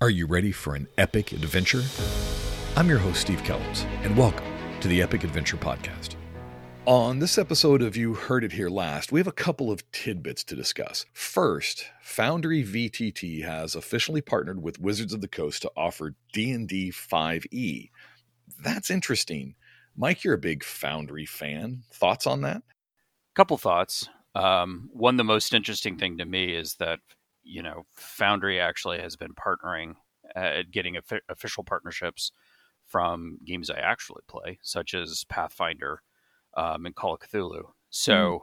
Are you ready for an epic adventure? I'm your host, Steve Kellums, and welcome to the Epic Adventure Podcast. On this episode of You Heard It Here Last, we have a couple of tidbits to discuss. First, Foundry VTT has officially partnered with Wizards of the Coast to offer D&D 5e. That's interesting. Mike, you're a big Foundry fan. Thoughts on that? Couple thoughts. Um, one, the most interesting thing to me is that you know, Foundry actually has been partnering at getting official partnerships from games I actually play, such as Pathfinder um, and Call of Cthulhu. So, mm.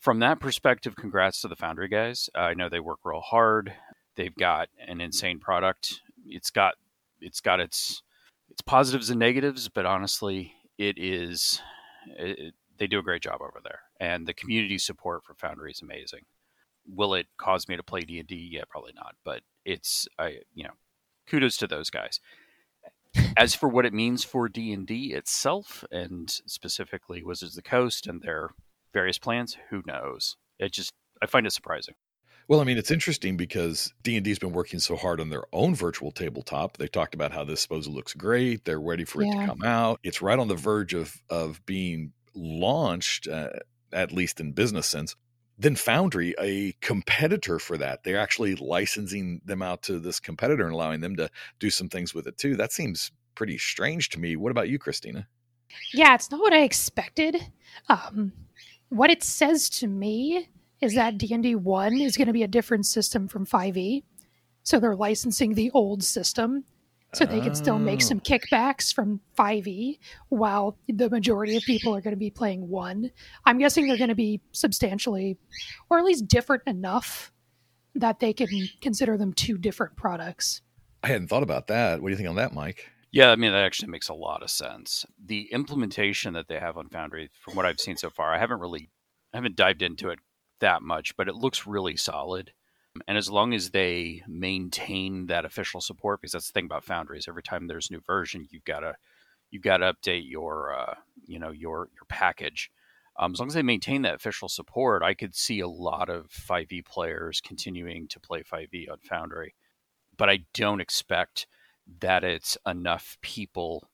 from that perspective, congrats to the Foundry guys. Uh, I know they work real hard. They've got an insane product. It's got it's got its its positives and negatives, but honestly, it is it, they do a great job over there, and the community support for Foundry is amazing will it cause me to play D and D? Yeah, probably not. But it's I you know, kudos to those guys. As for what it means for D and D itself, and specifically Wizards of the Coast and their various plans, who knows? It just I find it surprising. Well, I mean, it's interesting because D and D's been working so hard on their own virtual tabletop. They talked about how this supposedly looks great. They're ready for yeah. it to come out. It's right on the verge of of being launched, uh, at least in business sense then Foundry, a competitor for that, they're actually licensing them out to this competitor and allowing them to do some things with it too. That seems pretty strange to me. What about you, Christina? Yeah, it's not what I expected. Um, what it says to me is that D&D 1 is going to be a different system from 5e. So they're licensing the old system so they can still make some oh. kickbacks from 5e while the majority of people are going to be playing 1 i'm guessing they're going to be substantially or at least different enough that they can consider them two different products. I hadn't thought about that. What do you think on that mike? Yeah i mean that actually makes a lot of sense. The implementation that they have on foundry from what i've seen so far i haven't really i haven't dived into it that much but it looks really solid and as long as they maintain that official support, because that's the thing about Foundries, every time there's a new version, you've got to you've got to update your uh, you know your your package. Um, as long as they maintain that official support, I could see a lot of 5e players continuing to play 5e on Foundry, but I don't expect that it's enough people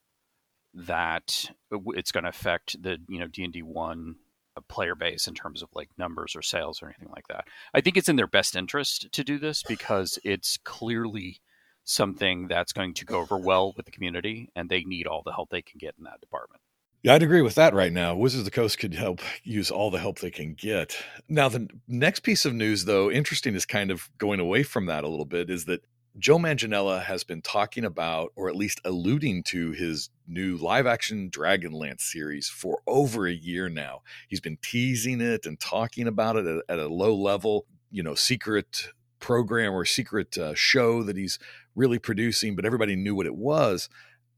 that it's going to affect the you know D and D one player base in terms of like numbers or sales or anything like that. I think it's in their best interest to do this because it's clearly something that's going to go over well with the community and they need all the help they can get in that department. Yeah, I'd agree with that right now. Wizards of the Coast could help use all the help they can get. Now, the next piece of news, though, interesting is kind of going away from that a little bit, is that Joe Manganiello has been talking about, or at least alluding to, his new live action Dragonlance series for over a year now. He's been teasing it and talking about it at, at a low level, you know, secret program or secret uh, show that he's really producing, but everybody knew what it was.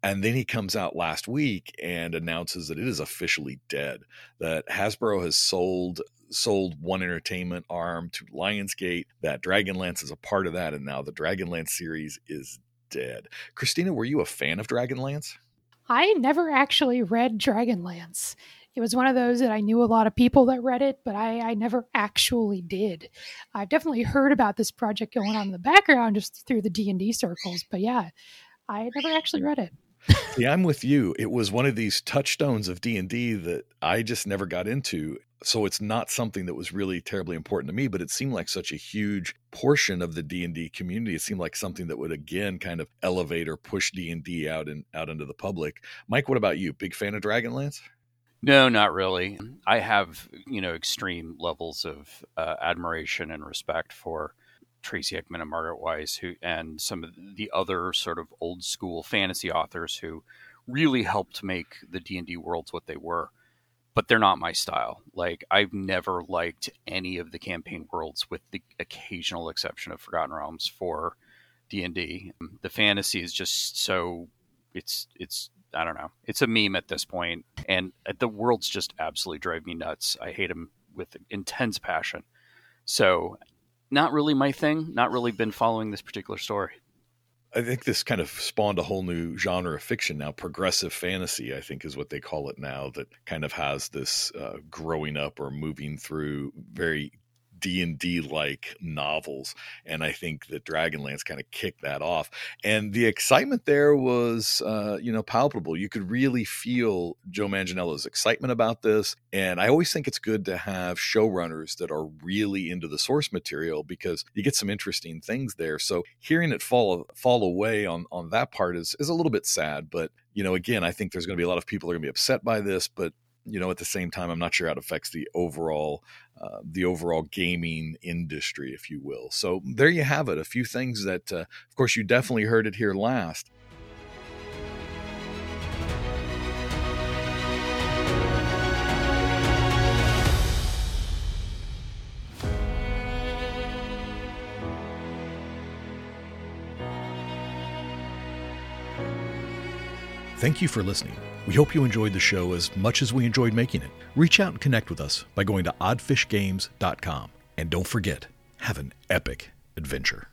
And then he comes out last week and announces that it is officially dead. That Hasbro has sold sold One Entertainment arm to Lionsgate. That Dragonlance is a part of that, and now the Dragonlance series is dead. Christina, were you a fan of Dragonlance? I never actually read Dragonlance. It was one of those that I knew a lot of people that read it, but I, I never actually did. I've definitely heard about this project going on in the background just through the D and D circles, but yeah, I never actually read it. Yeah, I'm with you. It was one of these touchstones of D and D that I just never got into. So it's not something that was really terribly important to me, but it seemed like such a huge portion of the D and D community. It seemed like something that would again kind of elevate or push D and D out and out into the public. Mike, what about you? Big fan of Dragonlance? No, not really. I have you know extreme levels of uh, admiration and respect for Tracy Hickman and Margaret Weis, who and some of the other sort of old school fantasy authors who really helped make the D and D worlds what they were. But they're not my style. Like I've never liked any of the campaign worlds, with the occasional exception of Forgotten Realms for D and D. The fantasy is just so it's it's I don't know. It's a meme at this point, and uh, the worlds just absolutely drive me nuts. I hate them with intense passion. So not really my thing. Not really been following this particular story. I think this kind of spawned a whole new genre of fiction now. Progressive fantasy, I think, is what they call it now. That kind of has this uh, growing up or moving through very d&d like novels and i think that dragonlance kind of kicked that off and the excitement there was uh, you know palpable. You could really feel joe manganiello's excitement about this and i always think it's good to have showrunners that are really into the source material because you get some interesting things there so hearing it fall fall away on on that part is is a little bit sad but you know again i think there's going to be a lot of people are going to be upset by this but you know at the same time i'm not sure how it affects the overall uh, the overall gaming industry if you will. So there you have it a few things that uh, of course you definitely heard it here last Thank you for listening. We hope you enjoyed the show as much as we enjoyed making it. Reach out and connect with us by going to oddfishgames.com. And don't forget, have an epic adventure.